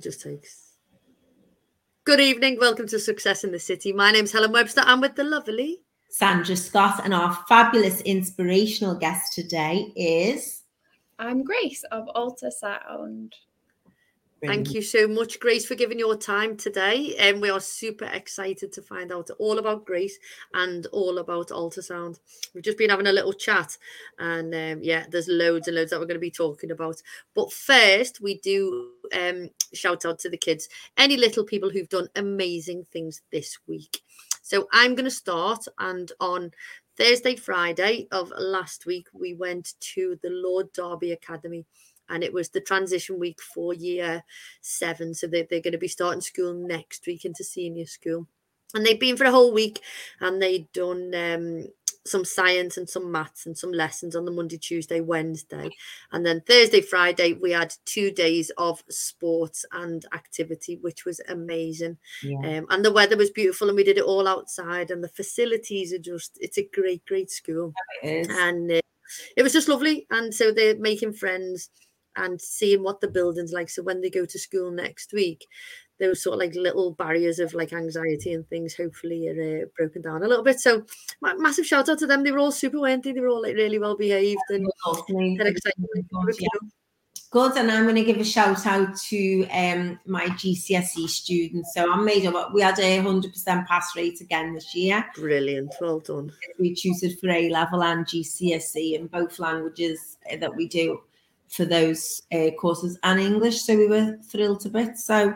It just takes. Good evening. Welcome to Success in the City. My name's Helen Webster. I'm with the lovely Sandra Scott, and our fabulous inspirational guest today is. I'm Grace of Alta Sound. Thank you so much, Grace, for giving your time today. And um, we are super excited to find out all about Grace and all about Alta Sound. We've just been having a little chat, and um, yeah, there's loads and loads that we're going to be talking about. But first, we do um, shout out to the kids, any little people who've done amazing things this week. So I'm going to start, and on Thursday, Friday of last week, we went to the Lord Derby Academy and it was the transition week for year seven. So they, they're going to be starting school next week into senior school. And they've been for a whole week and they'd done um, some science and some maths and some lessons on the Monday, Tuesday, Wednesday. And then Thursday, Friday, we had two days of sports and activity, which was amazing. Yeah. Um, and the weather was beautiful and we did it all outside. And the facilities are just, it's a great, great school. And uh, it was just lovely. And so they're making friends and seeing what the building's like. So when they go to school next week, those sort of like little barriers of like anxiety and things hopefully are uh, broken down a little bit. So massive shout out to them. They were all super, weren't they? They were all like really well behaved and they're excited. Good, and I'm going to give a shout out to um, my GCSE students. So I'm made up. We had a hundred percent pass rate again this year. Brilliant, well done. We tutored for A level and GCSE in both languages that we do for those uh, courses and English. So we were thrilled to bits. So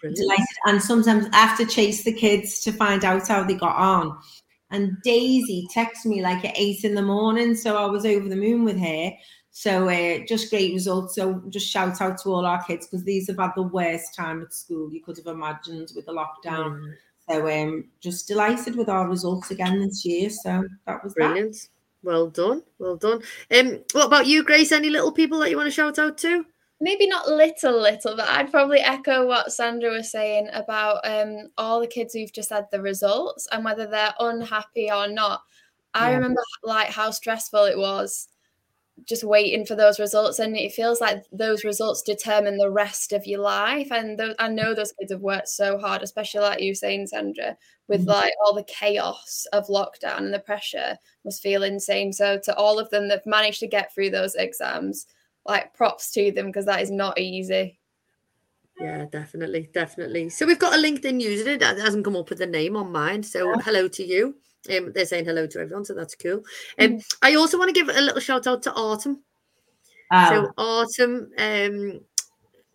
Brilliant. delighted. And sometimes I have to chase the kids to find out how they got on. And Daisy texted me like at eight in the morning. So I was over the moon with her. So uh, just great results. So just shout out to all our kids because these have had the worst time at school you could have imagined with the lockdown. Mm. So um, just delighted with our results again this year. So that was brilliant. That. Well done. Well done. Um, what about you, Grace? Any little people that you want to shout out to? Maybe not little, little, but I'd probably echo what Sandra was saying about um, all the kids who've just had the results and whether they're unhappy or not. I yeah. remember like how stressful it was just waiting for those results and it feels like those results determine the rest of your life and th- i know those kids have worked so hard especially like you saying sandra with mm-hmm. like all the chaos of lockdown and the pressure must feel insane so to all of them that managed to get through those exams like props to them because that is not easy yeah, definitely, definitely. So we've got a LinkedIn user. It hasn't come up with a name on mine. So hello to you. Um, they're saying hello to everyone, so that's cool. Um, mm. I also want to give a little shout out to Artem. Oh. So Artem um,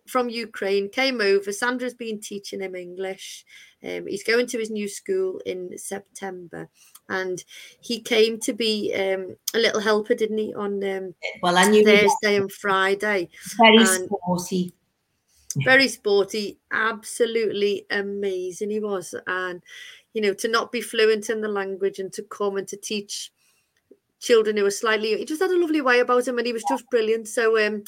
from Ukraine came over. Sandra's been teaching him English. Um, he's going to his new school in September, and he came to be um, a little helper, didn't he, on um, well, I knew Thursday and Friday. Very and sporty. Very sporty, absolutely amazing. He was, and you know, to not be fluent in the language and to come and to teach children who are slightly he just had a lovely way about him and he was just brilliant. So um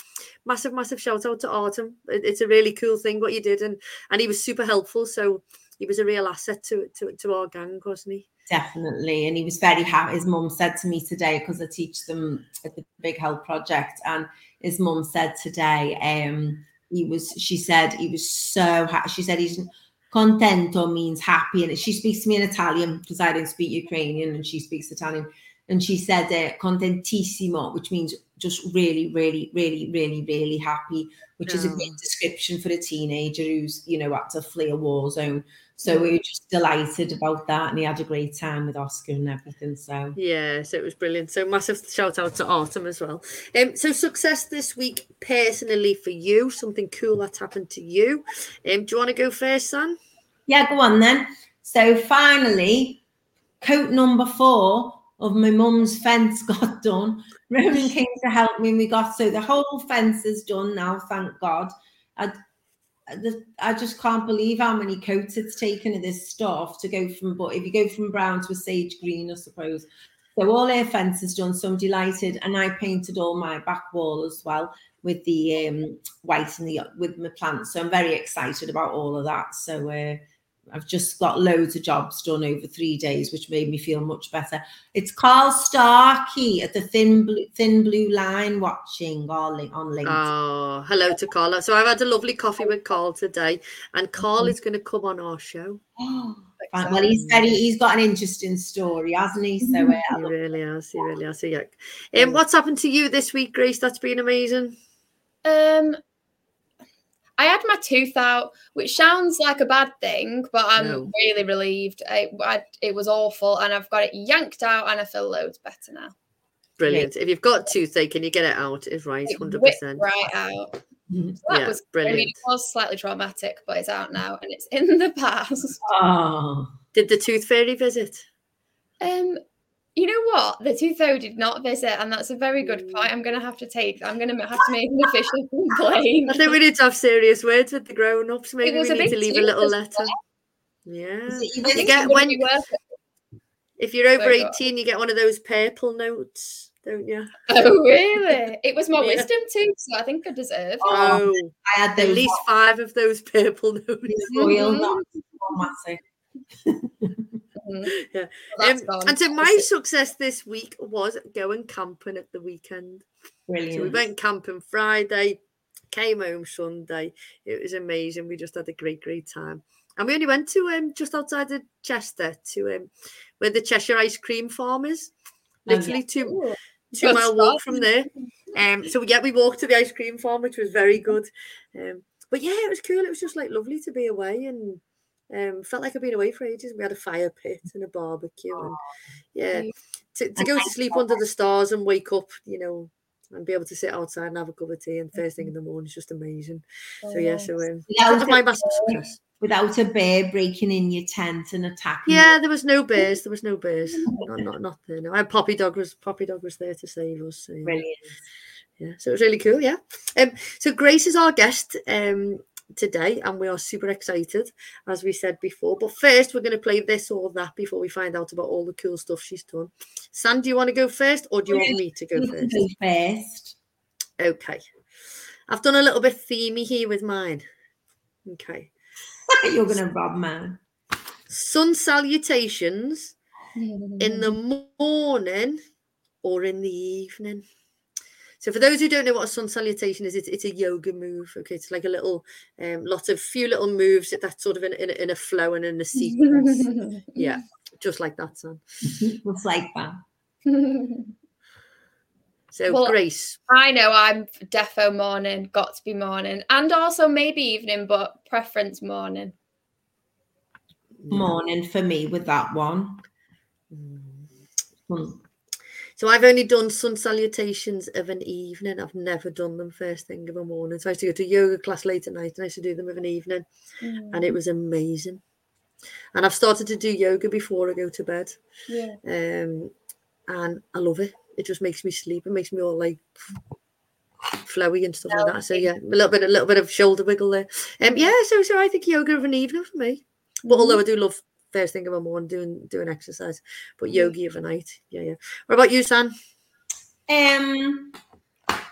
massive massive shout out to Artem. It's a really cool thing what you did and and he was super helpful. So he was a real asset to to, to our gang wasn't he? Definitely. And he was very happy his mum said to me today because i teach them at the big health project and his mum said today um he was she said he was so happy she said he's contento means happy and she speaks to me in italian because i don't speak ukrainian and she speaks italian. And she said uh, contentissimo which means just really really really really really happy which is a great description for a teenager who's you know had to flee a war zone so we were just delighted about that and he had a great time with oscar and everything so yeah so it was brilliant so massive shout out to Artem as well um so success this week personally for you something cool that's happened to you um do you want to go first Sam? yeah go on then so finally coat number four of my mum's fence got done. Ronan came to help me, and we got so the whole fence is done now. Thank God. I, I just can't believe how many coats it's taken of this stuff to go from. But if you go from brown to a sage green, I suppose. So all our fence is done. So I'm delighted, and I painted all my back wall as well with the um, white and the with my plants. So I'm very excited about all of that. So uh, I've just got loads of jobs done over three days, which made me feel much better. It's Carl Starkey at the Thin Blue, Thin Blue Line watching on LinkedIn. Oh, hello to Carl. So I've had a lovely coffee with Carl today, and Carl is going to come on our show. Oh, well, he's very, he's got an interesting story, hasn't he? So uh, he really has. He really has. So, yeah. Um, what's happened to you this week, Grace? That's been amazing. Um, I had my tooth out, which sounds like a bad thing, but I'm no. really relieved. I, I, it was awful, and I've got it yanked out, and I feel loads better now. Brilliant. Yeah. If you've got toothache and you get it out, it's right, hundred percent. Right out. Mm-hmm. So that yeah, was brilliant. I mean, it was slightly traumatic, but it's out now and it's in the past. Oh. Did the tooth fairy visit? Um, you know what? The tooth fairy did not visit, and that's a very good point. Mm. I'm going to have to take. I'm going to have to make an official complaint. I think we need to have serious words with the grown-ups. Maybe we need to leave a little letter. Well. Yeah, you get when if you're over so 18, you get one of those purple notes, don't you? Oh, really? It was my yeah. wisdom tooth, so I think I deserve it. Oh, I had at least five of those purple notes. Royal Mm-hmm. yeah. Um, and so my success this week was going camping at the weekend. Brilliant. So we went camping Friday, came home Sunday. It was amazing. We just had a great, great time. And we only went to um just outside of Chester to um where the Cheshire ice cream farm is. Literally two two mile walk from there. Um so yeah, we walked to the ice cream farm, which was very good. Um but yeah, it was cool. It was just like lovely to be away and um, felt like I'd been away for ages. We had a fire pit and a barbecue, and yeah, to, to go to sleep under the stars and wake up, you know, and be able to sit outside and have a cup of tea and first thing in the morning is just amazing. So yeah, so um, that my massive success. Without a bear breaking in your tent and attacking. Yeah, there was no bears. There was no bears. not, not, not there. No, and Poppy Dog was Poppy Dog was there to save us. So, yeah. Brilliant. Yeah, so it was really cool. Yeah. Um. So Grace is our guest. Um today and we are super excited as we said before. But first we're going to play this or that before we find out about all the cool stuff she's done. Sam do you want to go first or do you want me to go first? first? Okay. I've done a little bit themey here with mine. Okay. You're going to rob man. Sun salutations in the morning or in the evening so for those who don't know what a sun salutation is, it's, it's a yoga move. Okay, it's like a little, um, lot of few little moves that sort of in, in, in a flow and in a sequence. yeah, just like that, son. Just like that. So well, Grace, I know I'm defo morning, got to be morning, and also maybe evening, but preference morning. Morning for me with that one. Mm. So I've only done sun salutations of an evening. I've never done them first thing of a morning. So I used to go to yoga class late at night and I used to do them of an evening. Mm. And it mm. was amazing. And I've started to do yoga before I go to bed. Yeah. Um, and I love it. It just makes me sleep. It makes me all like flowy and stuff like that. So yeah, a little bit, a little bit of shoulder wiggle there. Um, yeah. So so I think yoga of an evening for me. But mm. although I do love first thing of the morning doing doing exercise. But yogi of a night, yeah, yeah. What about you, Sam? Um,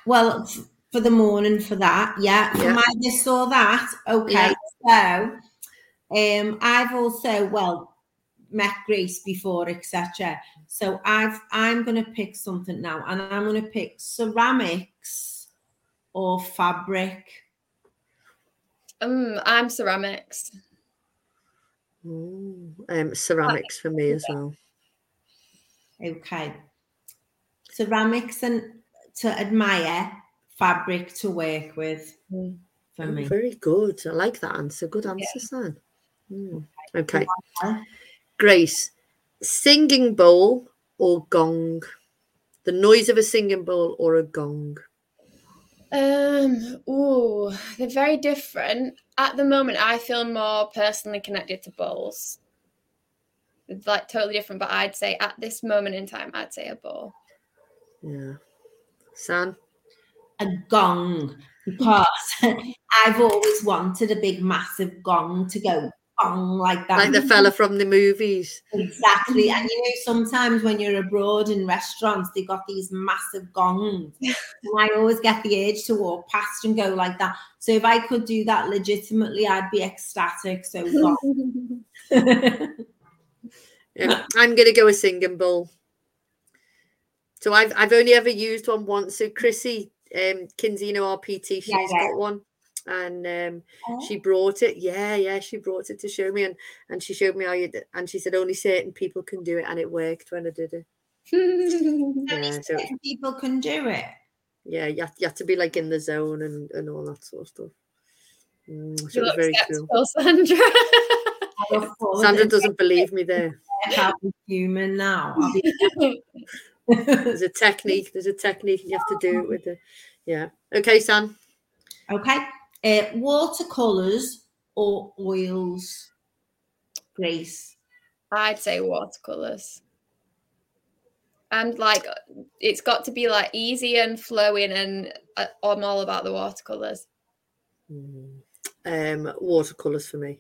well, for the morning for that, yeah. For yeah. my this or that, okay. Yeah. So, um, I've also well met Grace before, etc. So I've I'm gonna pick something now, and I'm gonna pick ceramics or fabric. Um, I'm ceramics. Ooh, um, ceramics for me as well. Okay. Ceramics and to admire, fabric to work with mm. for oh, me. Very good. I like that answer. Good answer, yeah. Sam. Mm. Okay. Grace, singing bowl or gong? The noise of a singing bowl or a gong? Um, oh, they're very different. At the moment, I feel more personally connected to bowls. It's like totally different, but I'd say at this moment in time, I'd say a bowl. Yeah. San? A gong. Because I've always wanted a big, massive gong to go bong like that. Like the fella from the movies. Exactly. And you know, sometimes when you're abroad in restaurants, they've got these massive gongs. and I always get the urge to walk past and go like that. So if I could do that legitimately, I'd be ecstatic. So yeah, I'm gonna go a singing bowl. So I've I've only ever used one once. So Chrissy um Kinsey, you know, PT, she's yeah, yeah. got one. And um, oh. she brought it. Yeah, yeah, she brought it to show me, and and she showed me how you did. And she said only certain people can do it, and it worked when I did it. yeah, so, people can do it. Yeah, you have, you have to be like in the zone and, and all that sort of stuff. Mm, so it very cool. Sandra. Sandra doesn't believe me there. I'm human now. there's a technique. There's a technique. You have to do it with the. Yeah. Okay, Sam. Okay. Uh, watercolors or oils, Grace? I'd say watercolors. And like, it's got to be like easy and flowing, and uh, I'm all about the watercolors. Mm. Um, watercolors for me.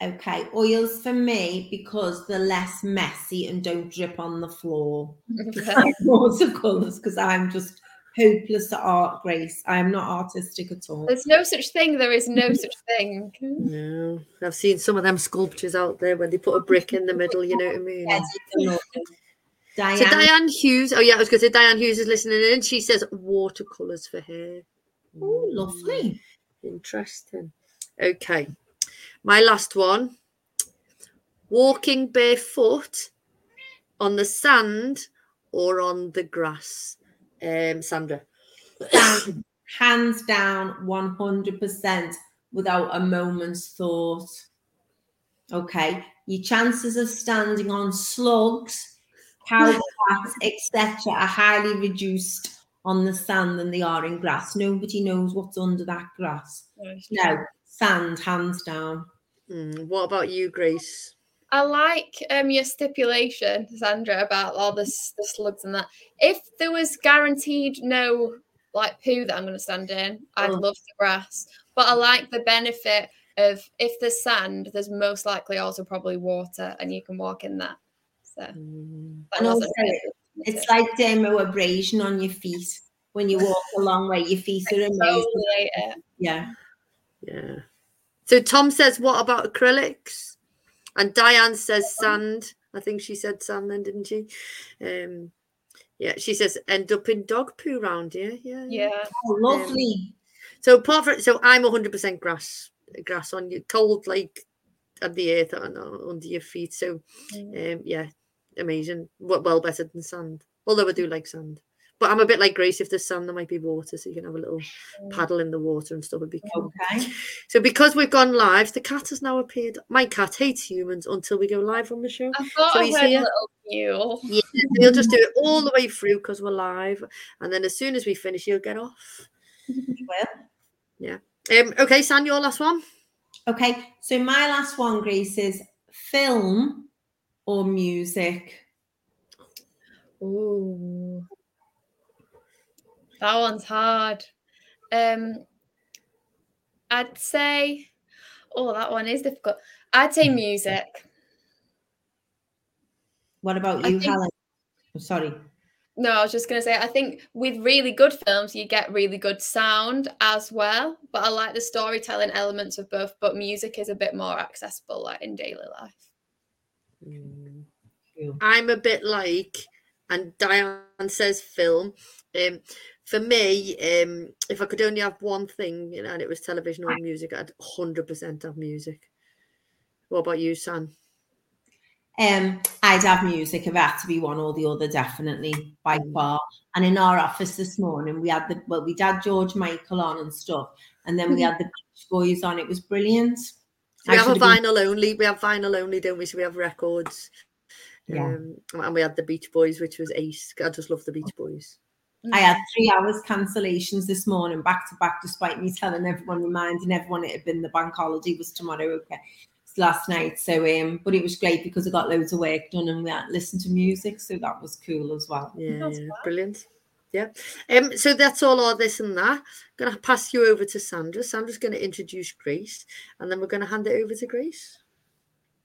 Okay, oils for me because they're less messy and don't drip on the floor. Watercolors because I'm just hopeless at art, Grace. I am not artistic at all. There's no such thing. There is no such thing. No, I've seen some of them sculptures out there where they put a brick in the middle. You know what I mean? Yes, Diane. So Diane Hughes. Oh yeah, I was going to say Diane Hughes is listening in. She says watercolors for hair. Oh, lovely. Mm, interesting. Okay. My last one walking barefoot on the sand or on the grass. Um, Sandra. Hands down, 100% without a moment's thought. Okay, your chances of standing on slugs, cowbats, etc., are highly reduced on the sand than they are in grass. Nobody knows what's under that grass. No, sand, hands down. Mm, what about you, Grace? I like um, your stipulation, Sandra, about all this the slugs and that. If there was guaranteed no like poo that I'm going to stand in, I'd oh. love the grass. But I like the benefit of if there's sand, there's most likely also probably water, and you can walk in that. So, mm. and also, it's like dermabrasion on your feet when you walk a long way. Your feet are amazing. Yeah. Yeah. So Tom says, what about acrylics? And Diane says sand. I think she said sand then, didn't she? Um, yeah, she says end up in dog poo round here. Yeah. Yeah. Oh, lovely. Um, so apart from so I'm 100% grass grass on you cold like at the earth on, under your feet. So mm. um, yeah, amazing. Well better than sand. Although I do like sand. But I'm a bit like Grace. If there's sand, there might be water, so you can have a little mm. paddle in the water and stuff. Would be cool. Okay. So because we've gone live, the cat has now appeared. My cat hates humans until we go live on the show. I thought so I he's here. little mule. Yeah, he'll just do it all the way through because we're live, and then as soon as we finish, he'll get off. well, yeah. Um. Okay, San, your last one. Okay, so my last one, Grace, is film or music. Ooh. That one's hard. Um, I'd say, oh, that one is difficult. I'd say music. What about you, think, Helen? I'm sorry. No, I was just going to say, I think with really good films, you get really good sound as well. But I like the storytelling elements of both. But music is a bit more accessible, like in daily life. Mm. I'm a bit like, and Diane says film. Um, for me, um, if I could only have one thing, you know, and it was television or music, I'd hundred percent have music. What about you, Sam? Um, I'd have music if it had to be one or the other, definitely by mm. far. And in our office this morning, we had the well, we had George Michael on and stuff, and then we had the Beach Boys on. It was brilliant. we have a vinyl been... only. We have vinyl only, don't we? So we have records. Yeah. Um, and we had the Beach Boys, which was ace. I just love the Beach Boys. I had three hours cancellations this morning, back to back, despite me telling everyone, reminding everyone it had been the bank holiday was tomorrow. Okay, it's last night. So, um, but it was great because I got loads of work done and we had listened to music, so that was cool as well. Yeah, yeah. brilliant. Yeah. Um, so that's all our this and that. I'm going to pass you over to Sandra. Sandra's going to introduce Grace and then we're going to hand it over to Grace.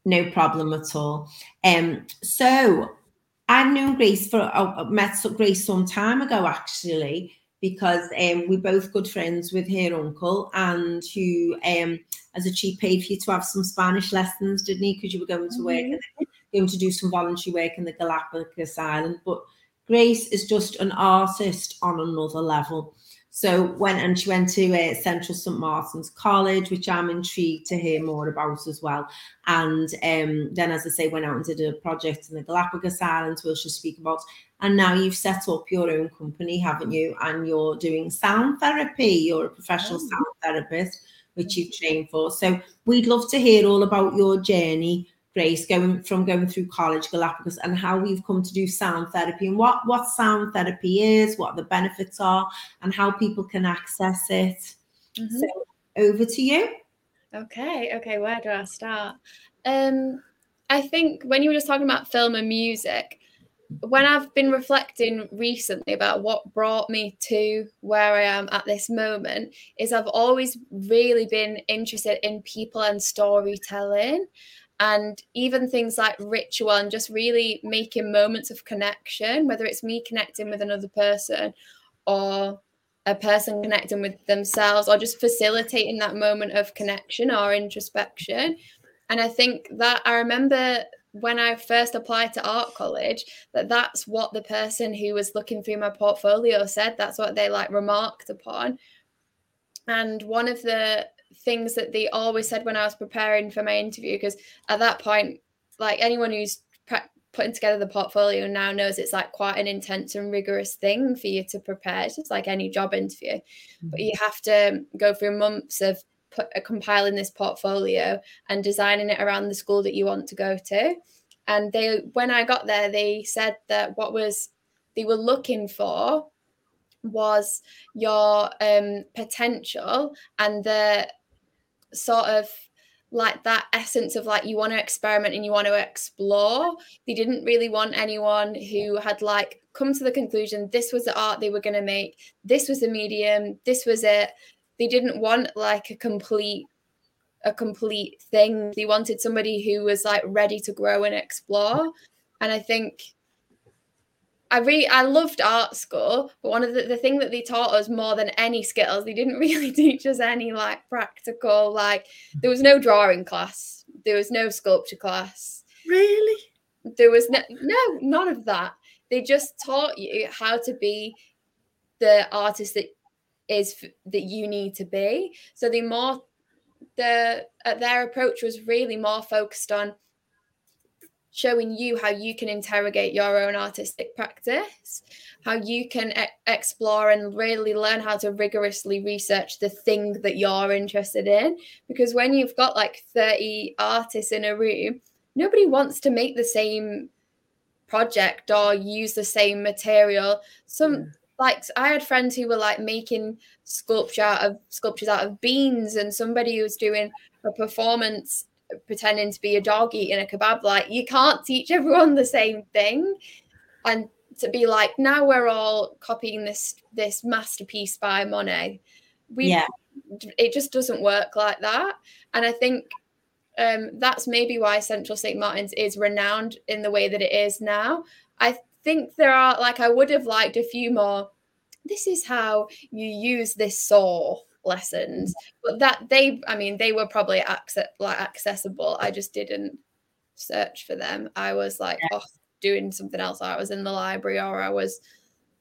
No problem at all. Um, so I've known Grace for, I met Grace some time ago actually, because um, we're both good friends with her uncle and who um, as a cheap paid for you to have some Spanish lessons, didn't he? Because you were going to work mm-hmm. going to do some voluntary work in the Galapagos Island. But Grace is just an artist on another level. So went and she went to uh, Central St Martin's College, which I'm intrigued to hear more about as well. And um, then, as I say, went out and did a project in the Galapagos Islands, which she'll speak about. And now you've set up your own company, haven't you? And you're doing sound therapy. You're a professional oh. sound therapist, which you've trained for. So we'd love to hear all about your journey Grace, going from going through college, Galapagos, and how we've come to do sound therapy and what, what sound therapy is, what the benefits are, and how people can access it. Mm-hmm. So over to you. Okay, okay, where do I start? Um, I think when you were just talking about film and music, when I've been reflecting recently about what brought me to where I am at this moment, is I've always really been interested in people and storytelling and even things like ritual and just really making moments of connection whether it's me connecting with another person or a person connecting with themselves or just facilitating that moment of connection or introspection. And i think that i remember when i first applied to art college that that's what the person who was looking through my portfolio said. That's what they like remarked upon. And one of the things that they always said when I was preparing for my interview. Because at that point, like anyone who's pre- putting together the portfolio now knows it's like quite an intense and rigorous thing for you to prepare. It's just like any job interview, mm-hmm. but you have to go through months of put, uh, compiling this portfolio and designing it around the school that you want to go to. And they, when I got there, they said that what was they were looking for was your um, potential and the sort of like that essence of like you want to experiment and you want to explore. They didn't really want anyone who had like come to the conclusion this was the art they were going to make, this was the medium, this was it. They didn't want like a complete a complete thing. They wanted somebody who was like ready to grow and explore. And I think I really I loved art school, but one of the, the thing that they taught us more than any skills, they didn't really teach us any like practical, like there was no drawing class, there was no sculpture class. Really? There was no no, none of that. They just taught you how to be the artist that is that you need to be. So the more the uh, their approach was really more focused on showing you how you can interrogate your own artistic practice, how you can e- explore and really learn how to rigorously research the thing that you're interested in. Because when you've got like 30 artists in a room, nobody wants to make the same project or use the same material. Some mm. like I had friends who were like making sculpture out of sculptures out of beans, and somebody who was doing a performance pretending to be a dog eating a kebab. Like you can't teach everyone the same thing, and to be like now we're all copying this this masterpiece by Monet. We yeah. it just doesn't work like that, and I think um, that's maybe why Central St Martin's is renowned in the way that it is now. I think there are like I would have liked a few more. This is how you use this saw lessons but that they i mean they were probably access, like accessible. I just didn't search for them. I was like yeah. off doing something else. I was in the library or i was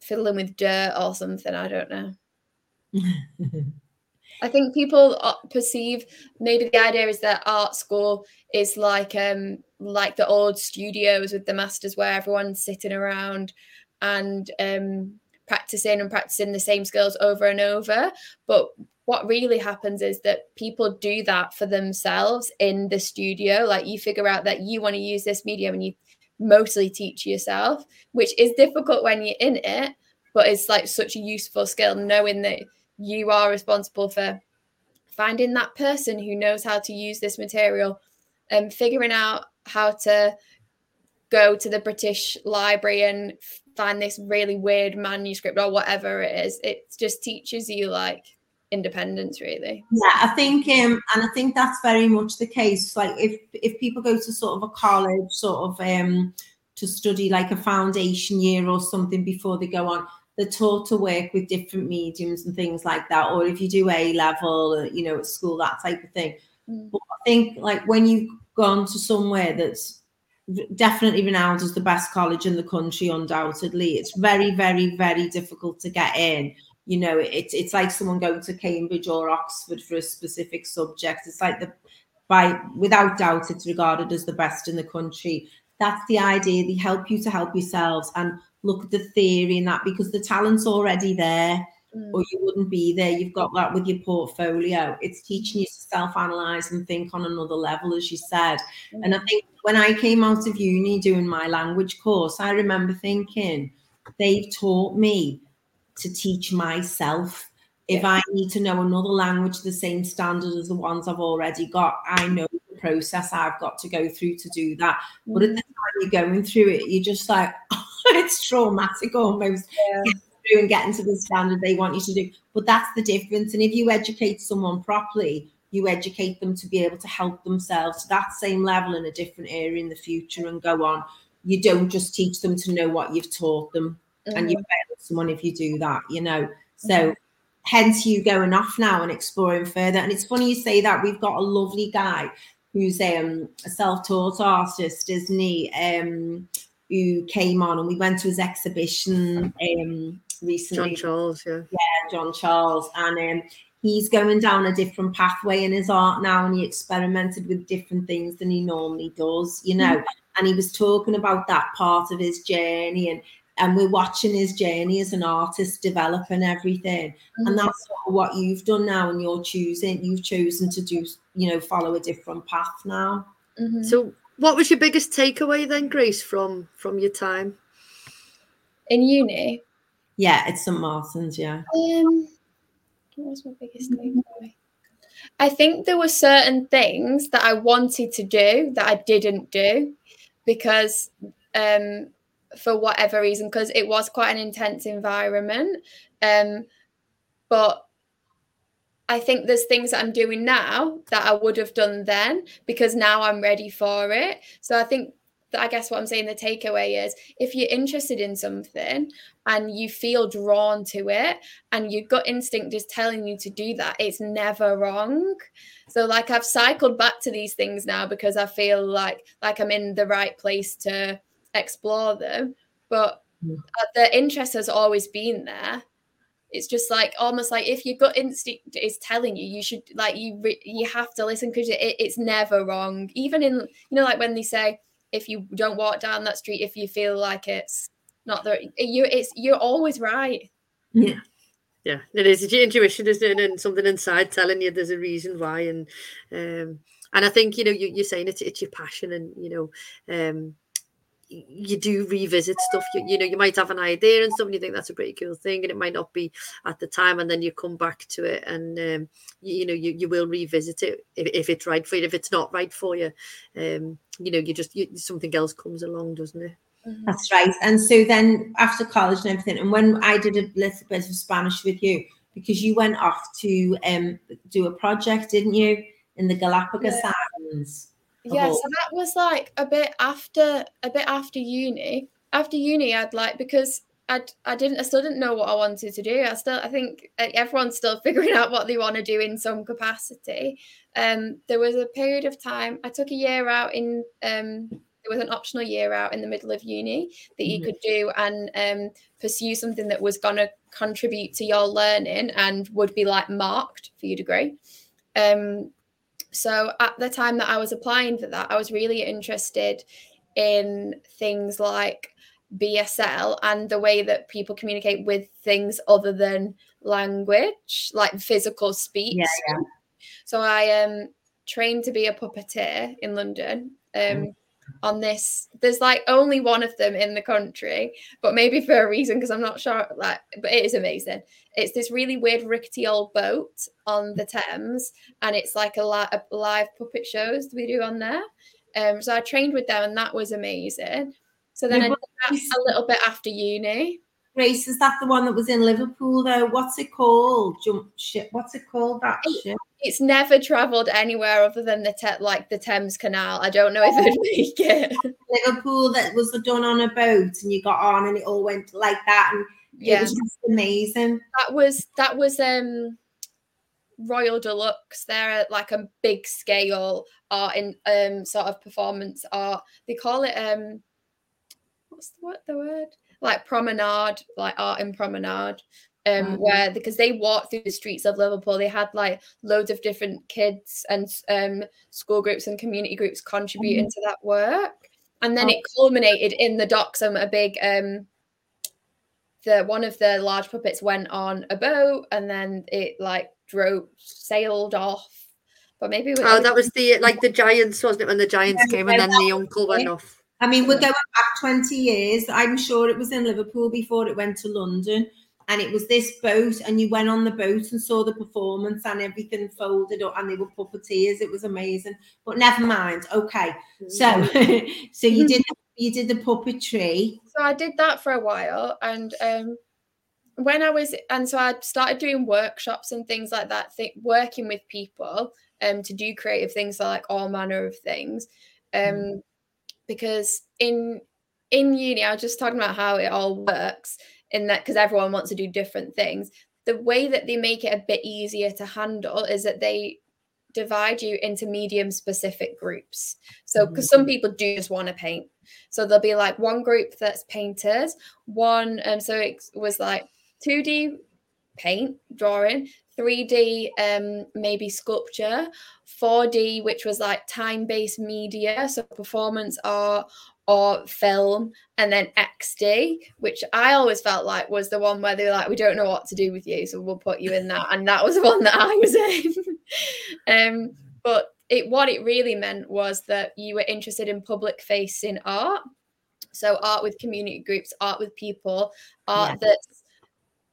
fiddling with dirt or something. I don't know. I think people uh, perceive maybe the idea is that art school is like um like the old studios with the masters where everyone's sitting around and um practicing and practicing the same skills over and over but what really happens is that people do that for themselves in the studio. Like you figure out that you want to use this medium and you mostly teach yourself, which is difficult when you're in it, but it's like such a useful skill knowing that you are responsible for finding that person who knows how to use this material and figuring out how to go to the British Library and find this really weird manuscript or whatever it is. It just teaches you like independence really. Yeah i think um and i think that's very much the case. Like if if people go to sort of a college sort of um to study like a foundation year or something before they go on they're taught to work with different mediums and things like that. Or if you do a level you know at school that type of thing. Mm. but i think like when you've gone to somewhere that's definitely renowned as the best college in the country undoubtedly it's very very very difficult to get in you know it's it's like someone going to cambridge or oxford for a specific subject. It's like the by without doubt it's regarded as the best in the country. That's the idea. They help you to help yourselves and look at the theory and that because the talent's already there mm. or you wouldn't be there. You've got that with your portfolio. It's teaching you to self-analyze and think on another level as you said. Mm. and i think when i came out of uni doing my language course i remember thinking they've taught me to teach myself. If I need to know another language the same standard as the ones I've already got, I know the process I've got to go through to do that. Mm-hmm. But at the time you're going through it, you're just like, it's traumatic almost. Yeah. Through and getting to the standard they want you to do. But that's the difference. And if you educate someone properly, you educate them to be able to help themselves to that same level in a different area in the future and go on. You don't just teach them to know what you've taught them mm-hmm. and you fail someone if you do that, you know. So mm-hmm. hence you going off now and exploring further. And it's funny you say that we've got a lovely guy who's um, a self-taught artist, isn't he? Um, who came on and we went to his exhibition um, recently. John Charles, yeah. Yeah, John Charles. And um, he's going down a different pathway in his art now and he experimented with different things than he normally does, you know. Mm-hmm. And he was talking about that part of his journey and and we're watching his journey as an artist develop and everything mm-hmm. and that's what you've done now and you're choosing you've chosen to do you know follow a different path now. Mm-hmm. so what was your biggest takeaway then grace from from your time? In uni? Yeah it's st martin's yeah. Um what was my biggest takeaway? I think there were certain things that i wanted to do that i didn't do because um for whatever reason because it was quite an intense environment um but I think there's things that I'm doing now that I would have done then because now I'm ready for it. So I think that I guess what I'm saying the takeaway is if you're interested in something and you feel drawn to it and your gut instinct is telling you to do that, it's never wrong. So like I've cycled back to these things now because I feel like like I'm in the right place to explore them. But mm. the interest has always been there. It's just like almost like if your gut instinct is telling you, you should like you re- you have to listen because it, it's never wrong. Even in you know like when they say if you don't walk down that street if you feel like it's not the you it's you're always right. Yeah. Yeah, it is. It's your intuition, isn't it? And something inside telling you there's a reason why. And um, and I think you know you, you're saying it's it's your passion, and you know um, you do revisit stuff. You, you know, you might have an idea and stuff, and you think that's a pretty cool thing, and it might not be at the time, and then you come back to it, and um, you, you, know, you, you will revisit it if, if it's right for you. If it's not right for you, um, you know, you just you, something else comes along, doesn't it? Mm-hmm. That's right. And so then after college and everything, and when I did a little bit of Spanish with you, because you went off to um, do a project, didn't you, in the Galapagos yeah. Islands? Yeah so that was like a bit after a bit after uni after uni i'd like because I, I didn't I still didn't know what I wanted to do. I still I think everyone's still figuring out what they want to do in some capacity. Um, there was a period of time I took a year out in um, there was an optional year out in the middle of uni that you mm-hmm. could do and um, pursue something that was going to contribute to your learning and would be like marked for your degree. Um, so at the time that I was applying for that, I was really interested in things like BSL and the way that people communicate with things other than language, like physical speech. Yeah, yeah. So I um trained to be a puppeteer in London. Um, mm on this. There's like only one of them in the country, but maybe for a reason because I'm not sure. Like, but it is amazing. It's this really weird rickety old boat on the Thames, and it's like a, li- a live puppet shows we do on there. Um, so I trained with them, and that was amazing. So then I did that a little bit after uni. Grace, is that the one that was in Liverpool though? What's it called? Jump ship. What's it called? That ship? It's never travelled anywhere other than the te- like the Thames Canal. I don't know if it'd make it. Liverpool that was done on a boat and you got on and it all went like that and yeah. it was just amazing. That was that was um Royal de Luxe. They're like a big scale art in um sort of performance art. They call it um what's the what the word? Like promenade, like art in promenade. Um, mm-hmm. where because they walked through the streets of Liverpool, they had like loads of different kids and um school groups and community groups contributing mm-hmm. to that work. And then oh. it culminated in the docks and a big um the one of the large puppets went on a boat and then it like drove sailed off. But maybe oh, that was the like the giants, wasn't it? When the giants yeah, came and then the uncle went off. I mean, we're going back 20 years. I'm sure it was in Liverpool before it went to London. And it was this boat, and you went on the boat and saw the performance, and everything folded up, and they were puppeteers. It was amazing. But never mind. Okay, so so you did you did the puppetry. So I did that for a while, and um, when I was, and so I started doing workshops and things like that, th- working with people um, to do creative things like all manner of things. Um, mm. Because in in uni, I was just talking about how it all works in that because everyone wants to do different things. The way that they make it a bit easier to handle is that they divide you into medium specific groups. So, because mm-hmm. some people do just want to paint. So, there'll be like one group that's painters, one, and um, so it was like 2D paint drawing 3d um maybe sculpture 4d which was like time-based media so performance art or film and then xd which i always felt like was the one where they were like we don't know what to do with you so we'll put you in that and that was the one that i was in um but it what it really meant was that you were interested in public facing art so art with community groups art with people art yeah. that's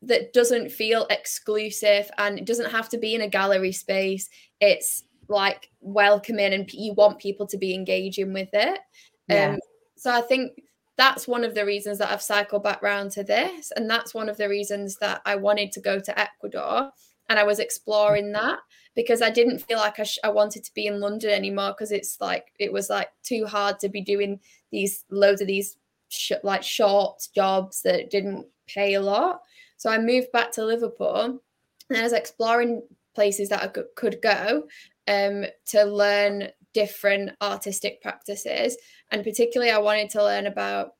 that doesn't feel exclusive and it doesn't have to be in a gallery space. It's like welcoming and you want people to be engaging with it. Yeah. Um, so I think that's one of the reasons that I've cycled back round to this. And that's one of the reasons that I wanted to go to Ecuador and I was exploring that because I didn't feel like I, sh- I wanted to be in London anymore because it's like it was like too hard to be doing these loads of these sh- like short jobs that didn't pay a lot. So I moved back to Liverpool and I was exploring places that I could go um, to learn different artistic practices. And particularly, I wanted to learn about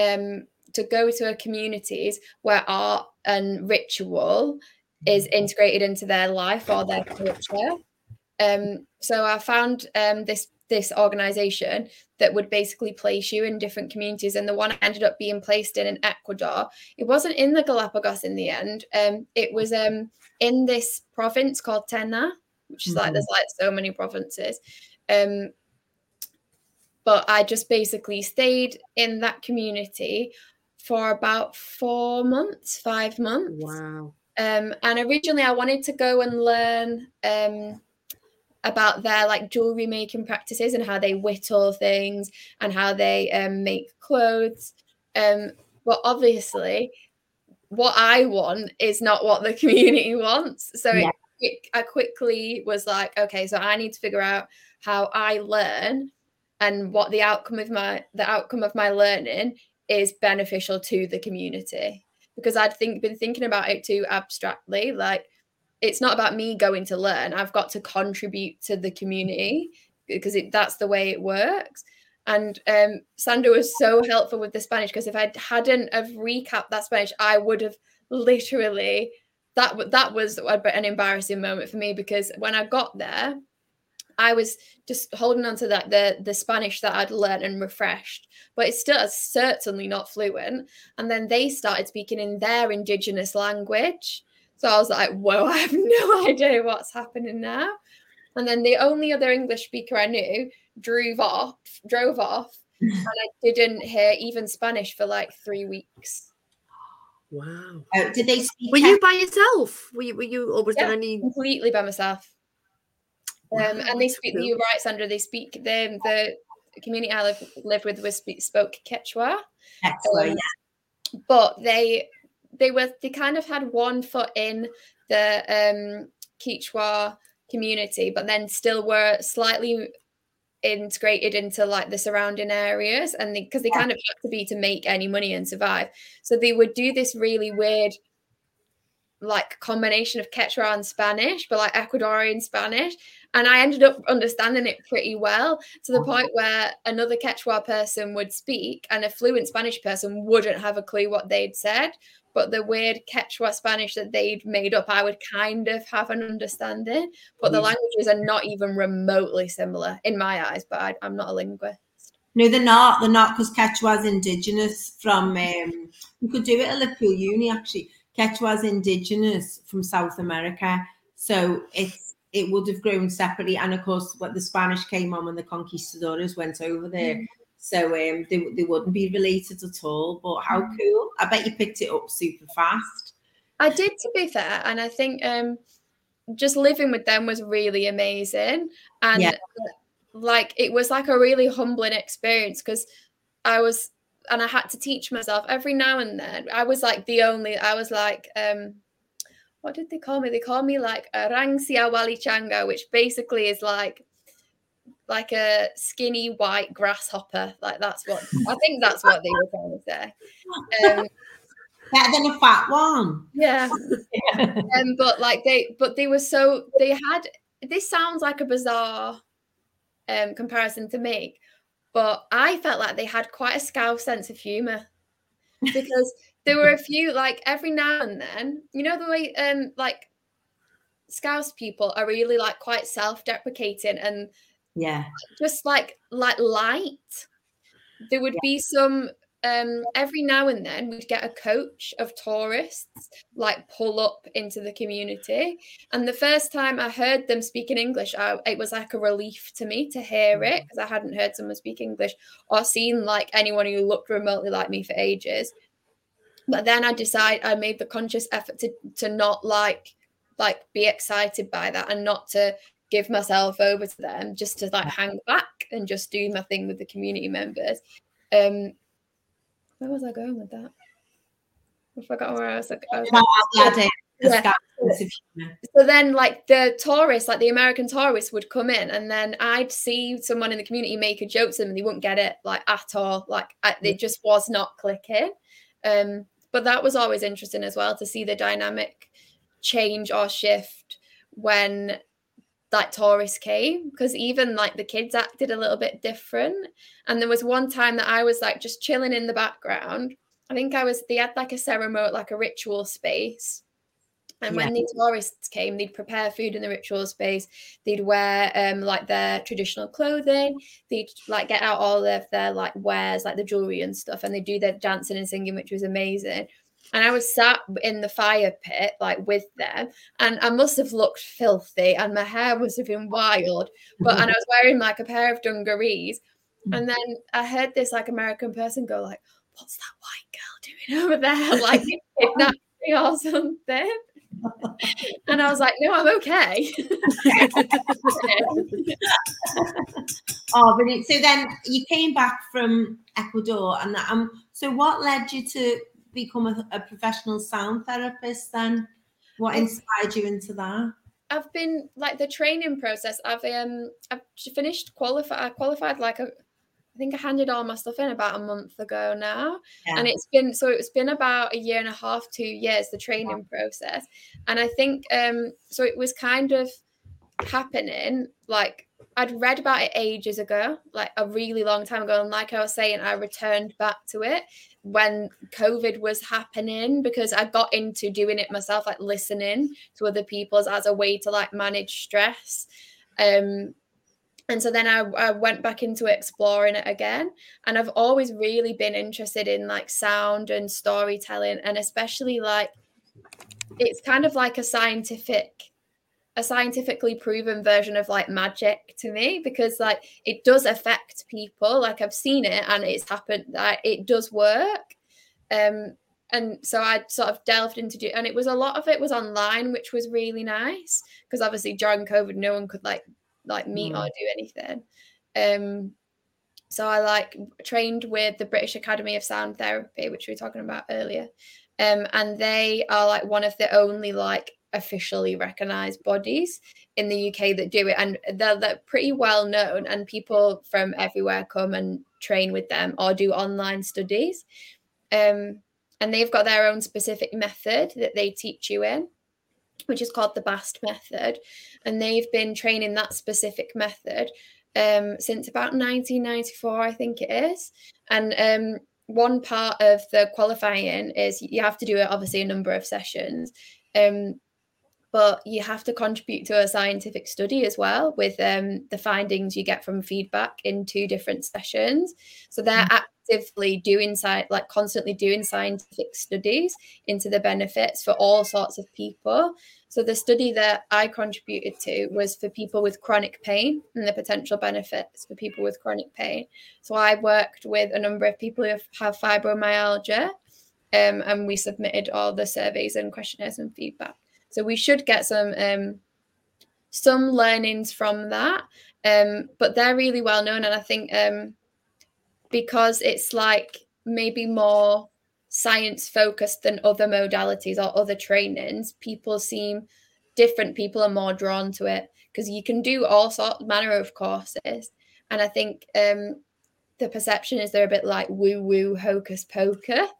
um, to go to communities where art and ritual is integrated into their life or their culture. Um, so I found um, this this organization that would basically place you in different communities and the one I ended up being placed in in Ecuador. It wasn't in the Galapagos in the end um it was um in this province called Tena which is mm-hmm. like there's like so many provinces um but I just basically stayed in that community for about 4 months 5 months. Wow. Um and originally I wanted to go and learn um about their like jewelry making practices and how they whittle things and how they um, make clothes. Um, but obviously, what I want is not what the community wants. So yeah. it, I quickly was like, okay, so I need to figure out how I learn and what the outcome of my the outcome of my learning is beneficial to the community because I'd think been thinking about it too abstractly, like it's not about me going to learn. I've got to contribute to the community because it, that's the way it works. And um, Sandra was so helpful with the Spanish because if I hadn't have recapped that Spanish, I would have literally that that was an embarrassing moment for me because when I got there, I was just holding on to that the the Spanish that I'd learned and refreshed, but it's still certainly not fluent. And then they started speaking in their indigenous language, so I was like, whoa, I have no idea what's happening now. And then the only other English speaker I knew drove off, drove off, and I didn't hear even Spanish for like three weeks. Wow. Uh, did they speak? Were you by yourself? Were you, were you or was yeah, there any completely by myself? Um, and they speak. You're right, Sandra. They speak the the community I lived, lived with was spoke Quechua. Quechua, um, yeah. But they they were they kind of had one foot in the um Quechua community, but then still were slightly integrated into like the surrounding areas and because they, they, kind of had to be to make any money and survive so they would do this really weird like combination of Quechua and Spanish, but like Ecuadorian Spanish. And I ended up understanding it pretty well to the point where another Quechua person would speak and a fluent Spanish person wouldn't have a clue what they'd said. But the weird Quechua Spanish that they'd made up, I would kind of have an understanding. But the languages are not even remotely similar in my eyes, but I, am not a linguist. No, they're not. They're not because Quechua is indigenous from, um, you could do it at Liverpool Uni actually Quechua is indigenous from South America, so it's it would have grown separately. And of course, what the Spanish came on when the conquistadores went over there, mm. So um, they they wouldn't be related at all. But how mm. cool! I bet you picked it up super fast. I did, to be fair, and I think um, just living with them was really amazing, and yeah. like it was like a really humbling experience because I was and I had to teach myself every now and then. I was like the only, I was like, um, what did they call me? They call me like a rangsia wali changa, which basically is like like a skinny white grasshopper. Like that's what I think that's what they were trying to say. Um, Better than a fat one. Yeah. um, but like they, but they were so they had. This sounds like a bizarre um comparison to make, but I felt like they had quite a scouse sense of humor because there were a few like every now and then, you know, the way um like scouse people are really like quite self-deprecating and yeah, just like like light. There would yeah. be some um, every now and then we'd get a coach of tourists like pull up into the community. And the first time I heard them speak in English, I, it was like a relief to me to hear it because mm. I hadn't heard someone speak English or seen like anyone who looked remotely like me for ages. But then I decided I made the conscious effort to to not like like be excited by that and not to give myself over to them just to like hang back and just do my thing with the community members um where was I going with that? I forgot where I was. Like, I was like, yeah. So then, like the tourists, like the American tourists, would come in, and then I'd see someone in the community make a joke to them, and they wouldn't get it like at all. Like I, it just was not clicking. Um, but that was always interesting as well to see the dynamic change or shift when like tourists came because even like the kids acted a little bit different. And there was one time that i was like just chilling in the background. I think i was they had like a ceremony like a ritual space. And yeah. when the tourists came they'd prepare food in the ritual space. They'd wear um like their traditional clothing. They'd like get out all of their like wares like the jewelry and stuff and they do their dancing and singing which was amazing and I was sat in the fire pit like with them, and I must have looked filthy, and my hair must have been wild. But and I was wearing like a pair of dungarees, mm. and then I heard this like American person go like, "What's that white girl doing over there? Like kidnapped me or something?" and I was like, "No, I'm okay." oh, but it, so then you came back from Ecuador, and um, so what led you to become a, a professional sound therapist then? What inspired you into that? I've been like the training process. I've um I've finished qualify. I qualified like a, I think I handed all my stuff in about a month ago now, yeah. and it's been so it's been about a year and a half, two years the training yeah. process, and I think um so it was kind of happening like I'd read about it ages ago, like a really long time ago. And like I was saying, I returned back to it when COVID was happening because I got into doing it myself, like listening to other people's as a way to like manage stress. Um, and so then I, I went back into exploring it again. And I've always really been interested in like sound and storytelling, and especially like it's kind of like a scientific a scientifically proven version of like magic to me because like it does affect people like i've seen it and it's happened that it does work um and so i sort of delved into it and it was a lot of it was online which was really nice because obviously during covid no one could like like meet mm. or do anything um so I like trained with the British Academy of Sound Therapy, which we were talking about earlier. Um, and they are like one of the only like officially recognized bodies in the UK that do it. And they're, they're pretty well known, and people from everywhere come and train with them or do online studies. Um, and they've got their own specific method that they teach you in, which is called the BAST method. And they've been training that specific method um, since about 1994, I think it is. And um, one part of the qualifying is you have to do it obviously a number of sessions. Um, but you have to contribute to a scientific study as well with um, the findings you get from feedback in two different sessions. So they're mm-hmm. actively doing sci- like constantly doing scientific studies into the benefits for all sorts of people. So the study that I contributed to was for people with chronic pain and the potential benefits for people with chronic pain. So I worked with a number of people who have, have fibromyalgia, um, and we submitted all the surveys and questionnaires and feedback. So we should get some um, some learnings from that. Um, but they're really well known, and I think um, because it's like maybe more science focused than other modalities or other trainings, people seem different people are more drawn to it because you can do all sort manner of courses. And I think um, the perception is they're a bit like woo woo hocus pocus.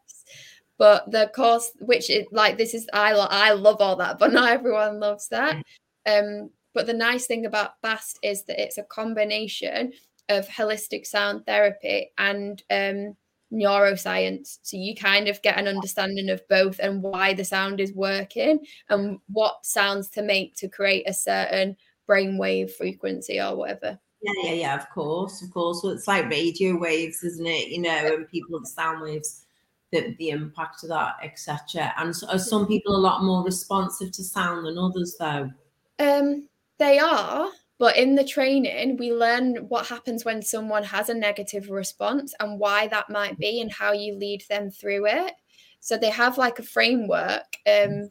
But the course, which is like this is I I love all that, but not everyone loves that. Um, but the nice thing about BAST is that it's a combination of holistic sound therapy and um, neuroscience. So you kind of get an understanding of both and why the sound is working and what sounds to make to create a certain brainwave frequency or whatever. Yeah, yeah, yeah, of course, of course. Well, it's like radio waves, isn't it? You know, and people the sound waves, the, the impact of that, etc. And so, are some people a lot more responsive to sound than others, though? Um, they are, but in the training, we learn what happens when someone has a negative response and why that might be and how you lead them through it. So they have like a framework um,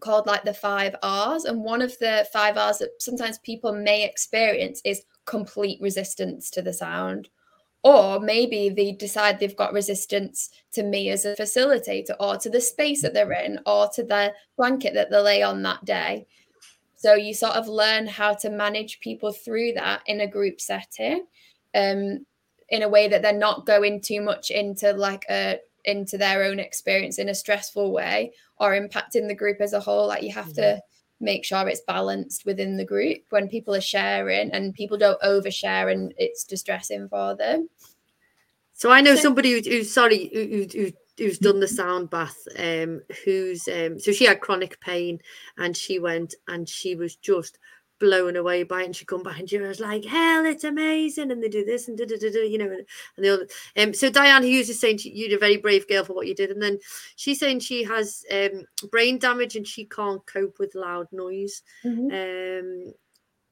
called like the five R's. And one of the five R's that sometimes people may experience is complete resistance to the sound. Or maybe they decide they've got resistance to me as a facilitator or to the space that they're in or to the blanket that they lay on that day. So you sort of learn how to manage people through that in a group setting, um, in a way that they're not going too much into like a into their own experience in a stressful way or impacting the group as a whole. Like you have to make sure it's balanced within the group when people are sharing and people don't overshare and it's distressing for them. So I know somebody who, who's sorry who, who, who's done the sound bath um who's um so she had chronic pain and she went and she was just blown away by it and she come back and she was like hell it's amazing and they do this and da, da, da, da, you know and, and the other um so Diane Hughes is saying she, you're a very brave girl for what you did and then she's saying she has um brain damage and she can't cope with loud noise mm-hmm. um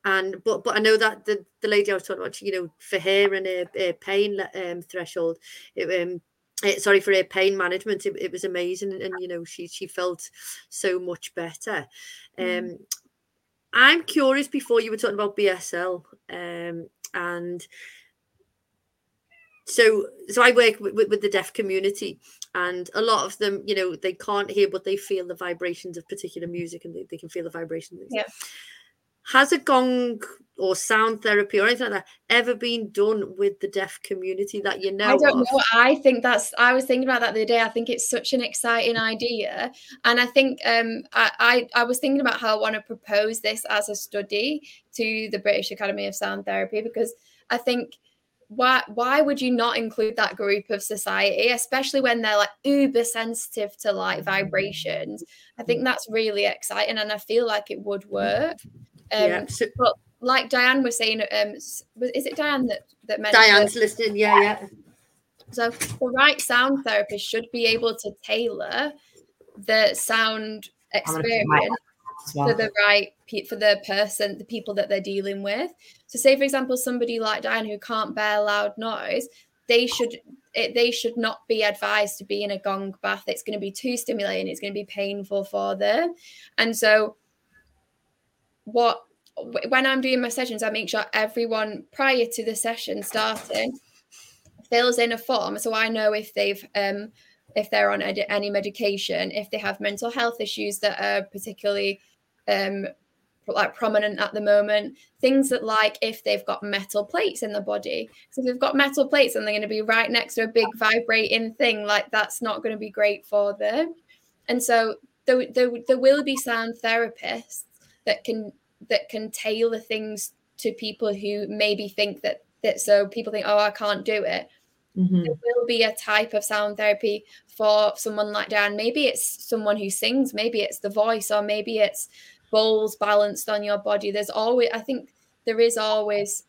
and but but I know that the the lady I was talking about, you know, for her and her, her pain um, threshold, it, um, uh, sorry for her pain management it, it was amazing and, and, you know she she felt so much better mm. I'm curious before you were talking about bsl um and so so i work with, with, the deaf community and a lot of them you know they can't hear but they feel the vibrations of particular music and they, they can feel the vibrations. Yeah has a gong or sound therapy or anything like that ever been done with the deaf community that you know? I don't of? know. I think that's. I was thinking about that the other day. I think it's such an exciting idea, and I think um, I, I I was thinking about how I want to propose this as a study to the British Academy of Sound Therapy because I think why why would you not include that group of society especially when they're like uber sensitive to like vibrations i think that's really exciting and i feel like it would work um, yeah. So, but like Diane was saying, um, is it Diane that that mentioned? Diane's listening. Yeah, yeah. So the right sound therapist should be able to tailor the sound experience well. for the right for the person, the people that they're dealing with. So, say for example, somebody like Diane who can't bear loud noise, they should it, they should not be advised to be in a gong bath. It's going to be too stimulating. It's going to be painful for them, and so what when I'm doing my sessions, I make sure everyone prior to the session starting fills in a form so I know if they've um if they're on ed- any medication, if they have mental health issues that are particularly um like prominent at the moment things that like if they've got metal plates in the body. So if they've got metal plates and they're going to be right next to a big vibrating thing like that's not going to be great for them. And so there, there, there will be sound therapists that can that can tailor things to people who maybe think that that so people think oh i can't do it. Mm-hmm. there will be a type of sound therapy for someone like dan. Maybe it's someone who sings maybe it's the voice or maybe it's bowls balanced on your body. There's always i think there is always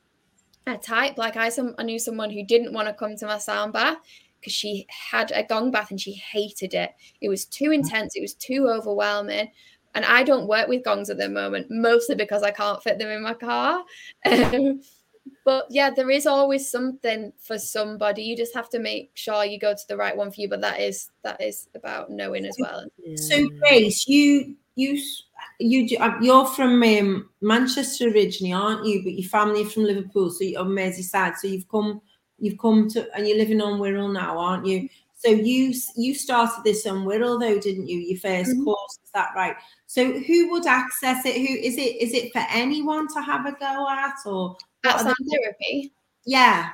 a type. Like i some i knew someone who didn't want to come to my sound bath because she had a gong bath and she hated it. It was too mm. intense it was too overwhelming and I don't work with gongs at the moment, mostly because I can't fit them in my car. Um, but yeah, there is always something for somebody. You just have to make sure you go to the right one for you. But that is that is about knowing as well. So Grace, you you you uh, you're from um, Manchester originally, aren't you? But your family from Liverpool, so you're on Merseyside. So you've come you've come to and you're living on Wirral now, aren't you? So you you started this on Wirral though, didn't you? Your 1st mm-hmm. course, is that right? So who would access it? Who is it? Is it for anyone to have a go at or at sound therapy? Yeah.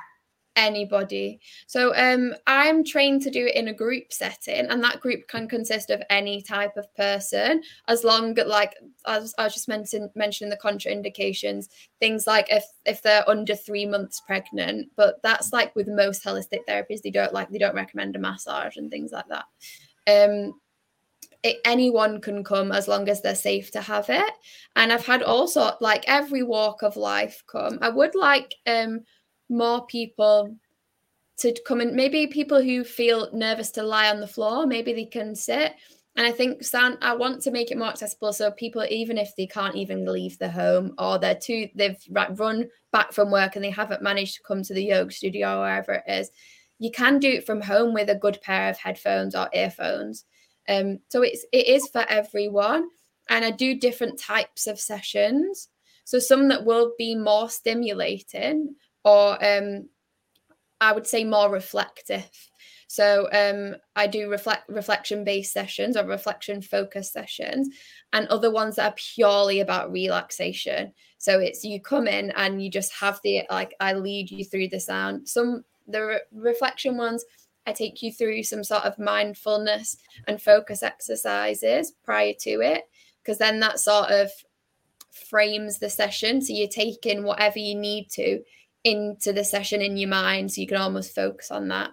Anybody. So um I'm trained to do it in a group setting, and that group can consist of any type of person, as long as like as I was just mentioning mentioning the contraindications, things like if if they're under three months pregnant, but that's like with most holistic therapies, they don't like they don't recommend a massage and things like that. Um it, anyone can come as long as they're safe to have it. And I've had also like every walk of life come. I would like um more people to come and maybe people who feel nervous to lie on the floor, maybe they can sit. And I think Stan, I want to make it more accessible so people, even if they can't even leave the home or they're too, they've run back from work and they haven't managed to come to the yoga studio or wherever it is, you can do it from home with a good pair of headphones or earphones. Um, so it's it is for everyone, and I do different types of sessions. So some that will be more stimulating, or um, I would say more reflective. So um, I do reflect reflection based sessions or reflection focused sessions, and other ones that are purely about relaxation. So it's you come in and you just have the like I lead you through the sound. Some the re- reflection ones I take you through some sort of mindfulness and focus exercises prior to it, because then that sort of frames the session. So you're taking whatever you need to into the session in your mind, so you can almost focus on that.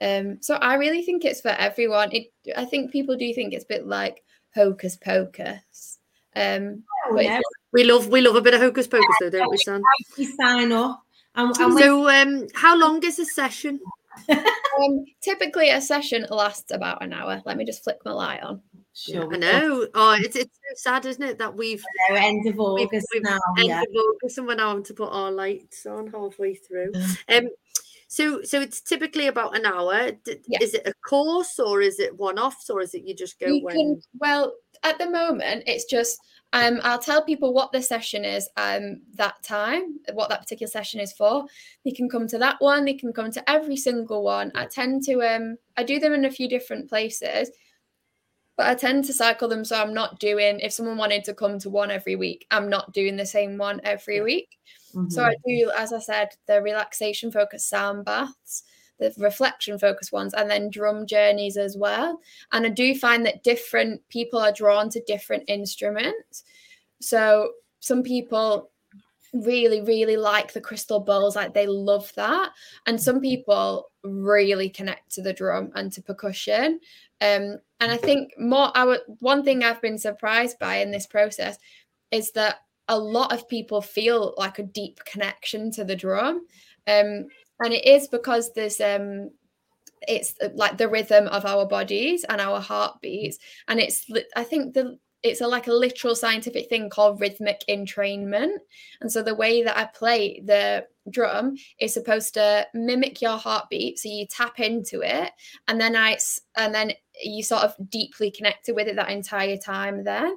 Um, so I really think it's for everyone. It, I think people do think it's a bit like hocus pocus. Um, oh, yeah. we love we love a bit of hocus pocus, though, don't we, Sam? We sign up. And, and so, um, how long is a session? um, typically, a session lasts about an hour. Let me just flick my light on. Sure. I know. Oh, it's it's so sad, isn't it, that we've know, end of August we've, we've now. End yeah. of August, and we're now having to put our lights on halfway through. um, so so it's typically about an hour. Yeah. Is it a course or is it one offs or is it you just go you when? Can, well, at the moment, it's just um, I'll tell people what the session is um, that time, what that particular session is for. They can come to that one. They can come to every single one. I tend to um, I do them in a few different places, but I tend to cycle them so I'm not doing. If someone wanted to come to one every week, I'm not doing the same one every week. Mm-hmm. So I do, as I said, the relaxation focused sound baths the reflection focused ones, and then drum journeys as well. And I do find that different people are drawn to different instruments. So some people really, really like the crystal bowls, like they love that. And some people really connect to the drum and to percussion. Um, and I think more i would one thing I've been surprised by in this process is that a lot of people feel like a deep connection to the drum. Um, and it is because there's um it's like the rhythm of our bodies and our heartbeats and it's i think the it's a like a literal scientific thing called rhythmic entrainment and so the way that i play the drum is supposed to mimic your heartbeat so you tap into it and then i and then you sort of deeply connected with it that entire time there.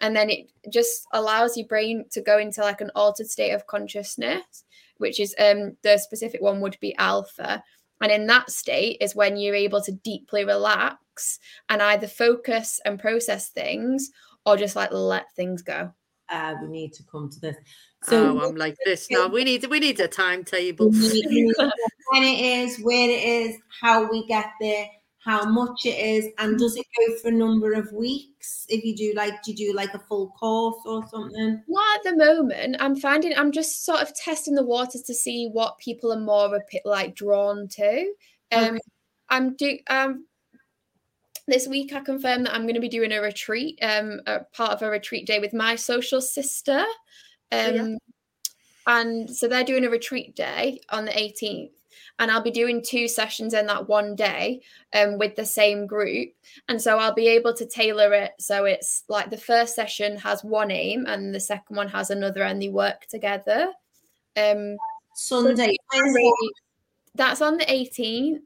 and then it just allows your brain to go into like an altered state of consciousness which is um, the specific one would be alpha. and in that state is when you're able to deeply relax and either focus and process things or just like let things go. Uh, we need to come to this. So oh, I'm like this now. We need we need a timetable. when it is, where it is, how we get there, how much it is, and does it go for a number of weeks? If you do like, do you do like a full course or something? Well, at the moment. I'm finding I'm just sort of testing the waters to see what people are more like drawn to. Um, okay. I'm do um this week I confirmed that I'm going to be doing a retreat, um, a part of a retreat day with my social sister. Um, yeah. And so they're doing a retreat day on the 18th. And I'll be doing two sessions in that one day um, with the same group. And so I'll be able to tailor it. So it's like the first session has one aim and the second one has another, and they work together. Um, Sunday. So that's on the 18th.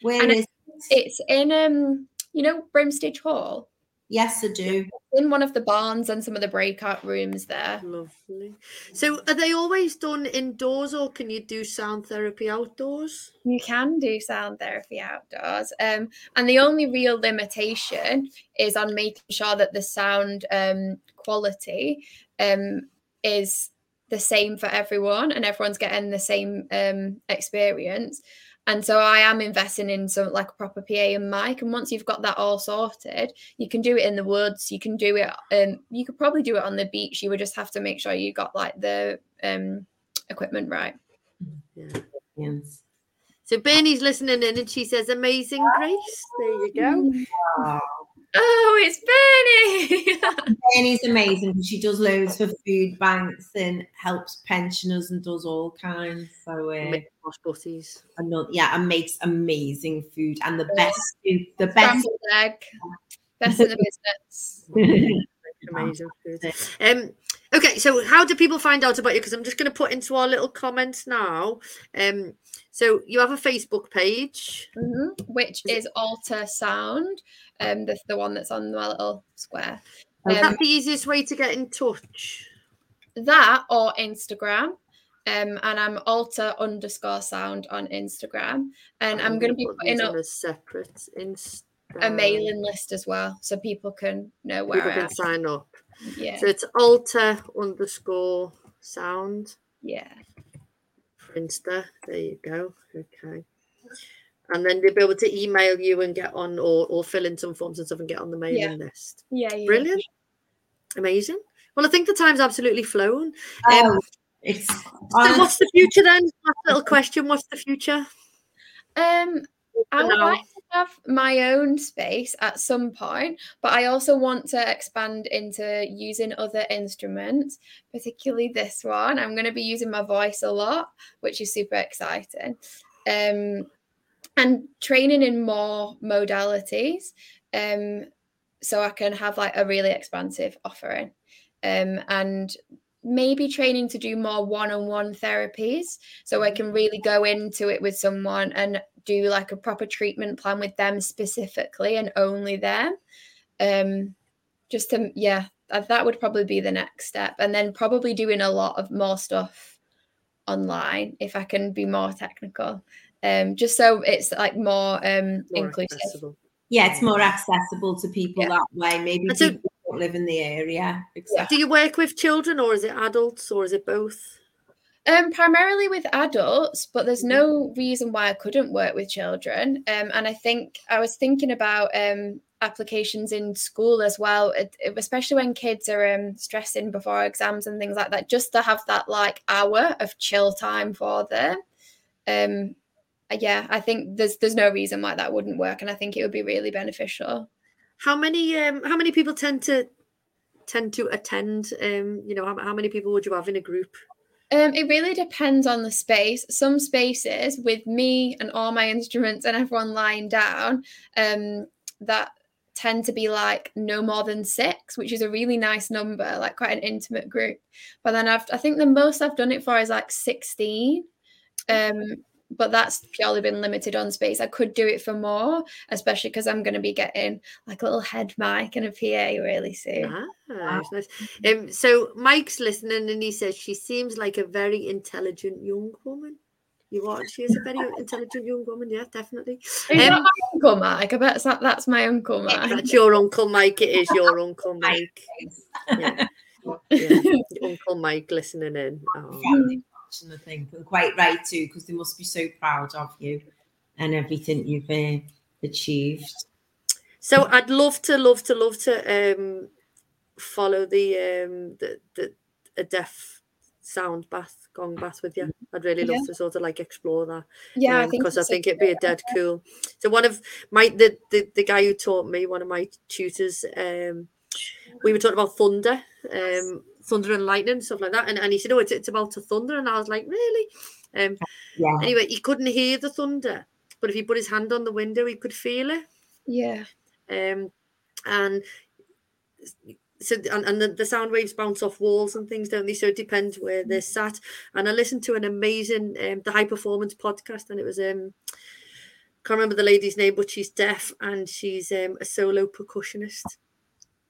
Where is it's, it's in um you know Brimstage Hall? Yes, I do. In one of the barns and some of the breakout rooms there. Lovely. So, are they always done indoors, or can you do sound therapy outdoors? You can do sound therapy outdoors, um, and the only real limitation is on making sure that the sound um, quality um, is the same for everyone, and everyone's getting the same um, experience. And so I am investing in some like a proper PA and mic. And once you've got that all sorted, you can do it in the woods. You can do it. Um, you could probably do it on the beach. You would just have to make sure you got like the um equipment right. Yeah. Yes. So Bernie's listening in and she says, "Amazing Grace." There you go. Oh, it's Bernie. Bernie's amazing. She does loads for food banks and helps pensioners and does all kinds. So uh, butties. Another, yeah, and makes amazing food and the best food, the best egg, best in the business. amazing food. Um, okay, so how do people find out about you? Because I'm just going to put into our little comments now. Um, so you have a Facebook page, mm-hmm, which is, is Alta Sound, um, the, the one that's on my little square. Um, is that the easiest way to get in touch? That or Instagram. Um, and I'm alta underscore sound on Instagram, and I'm, I'm going to be putting up a separate Insta a mailing list as well, so people can know where people I can am. sign up. Yeah. So it's alta underscore sound. Yeah. Insta. There you go. Okay. And then they'll be able to email you and get on or, or fill in some forms and stuff and get on the mailing yeah. list. Yeah, yeah, Brilliant. Amazing. Well, I think the time's absolutely flown. Oh, um, it's so what's the future then? Last little question. What's the future? Um I would like to have my own space at some point, but I also want to expand into using other instruments, particularly this one. I'm going to be using my voice a lot, which is super exciting. Um, and training in more modalities um, so I can have like a really expansive offering. Um, and maybe training to do more one-on-one therapies so i can really go into it with someone and do like a proper treatment plan with them specifically and only them. Um just to yeah that would probably be the next step. And then probably doing a lot of more stuff online if i can be more technical. Um just so it's like more um more inclusive. accessible. yeah it's more accessible to people yeah. that way. Maybe people don't live in the area exactly. do you work with children or is it adults or is it both um, primarily with adults, but there's mm-hmm. no reason why I couldn't work with children. Um, and I think I was thinking about um, applications in school as well, especially when kids are um, stressing before exams and things like that, just to have that like hour of chill time for them. Um, yeah, I think there's there's no reason why that wouldn't work, and I think it would be really beneficial. How many um how many people tend to tend to attend? Um, you know, how, how many people would you have in a group? Um, it really depends on the space. Some spaces with me and all my instruments and everyone lying down, um, that tend to be like no more than six, which is a really nice number, like quite an intimate group. But then I've, I think the most I've done it for is like 16. Um, but that's purely been limited on space. I could do it for more, especially because I'm going to be getting like a little head mic and a PA really soon. Ah, wow. nice. Um, so Mike's listening and he says she seems like a very intelligent young woman. You are. She is a very intelligent young woman. Yeah, definitely. Is um, that my uncle Mike? I bet that, that's my uncle Mike. That's your uncle Mike. It is your uncle Mike. Yeah. yeah. Uncle Mike listening in. Oh. I think, and quite right too, because they must be so proud of you and everything you've uh, achieved. So I'd love to, love to, love to um, follow the um, the the a deaf sound bath gong bath with you i'd really love yeah. to sort of like explore that yeah because um, I, think, I think it'd be a dead cool so one of my the, the the guy who taught me one of my tutors um we were talking about thunder um thunder and lightning stuff like that. And, and he said oh it's, it's about to thunder. And i was like really? Um yeah. anyway he couldn't hear the thunder but if he put his hand on the window he could feel it. Yeah. Um and so and, and the, the, sound waves bounce off walls and things don't they? So it depends where they're mm. sat. And i listened to an amazing um, the high performance podcast and it was um can't remember the lady's name but she's deaf and she's um, a solo percussionist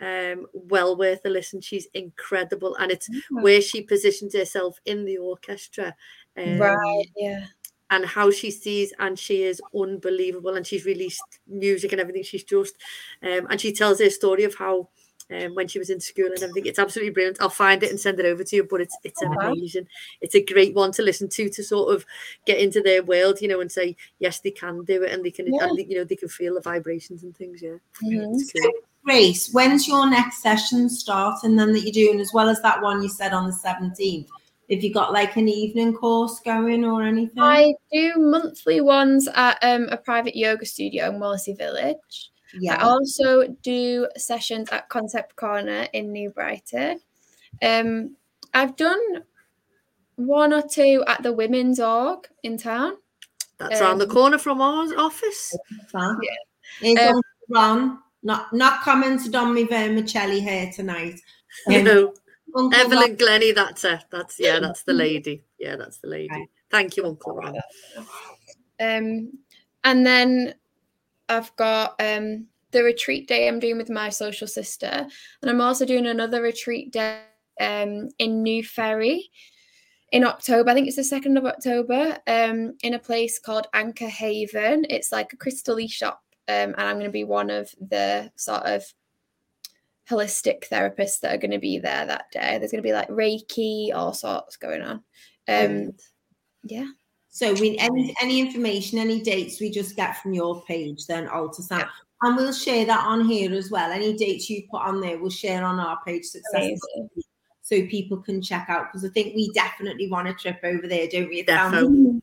um well worth a listen she's incredible and it's mm-hmm. where she positions herself in the orchestra um, right yeah and how she sees and she is unbelievable and she's released music and everything she's just um, and she tells her story of how um, when she was in school and everything. It's absolutely brilliant. I'll find it and send it over to you. But it's it's amazing. It's a great one to listen to to sort of get into their world, you know, and say yes, they can do it, and they can, yeah. and you know, they can feel the vibrations and things. Yeah. Mm-hmm. Cool. Grace, when's your next session start? And then that you're doing, as well as that one you said on the 17th. Have you got like an evening course going or anything? I do monthly ones at um, a private yoga studio in Wallasey Village. Yeah. I also do sessions at Concept Corner in New Brighton. Um, I've done one or two at the Women's Org in town. That's um, around the corner from our office. Yeah. Um, Ron, not not commented on me vermicelli here tonight. Um, no. Uncle Evelyn Ron. Glennie, that's it. That's yeah, that's the lady. Yeah, that's the lady. Right. Thank you, Uncle Ron. Um, and then I've got um, the retreat day I'm doing with my social sister, and I'm also doing another retreat day um, in New Ferry in October. I think it's the second of October. Um, in a place called Anchor Haven. It's like a crystal shop, um, and I'm going to be one of the sort of holistic therapists that are going to be there that day. There's going to be like Reiki, all sorts going on. Um, yeah. So we any any information, any dates we just get from your page, then Alta Sound. Yeah. And we'll share that on here as well. Any dates you put on there, we'll share on our page success so people can check out because I think we definitely want a trip over there, don't we? It definitely.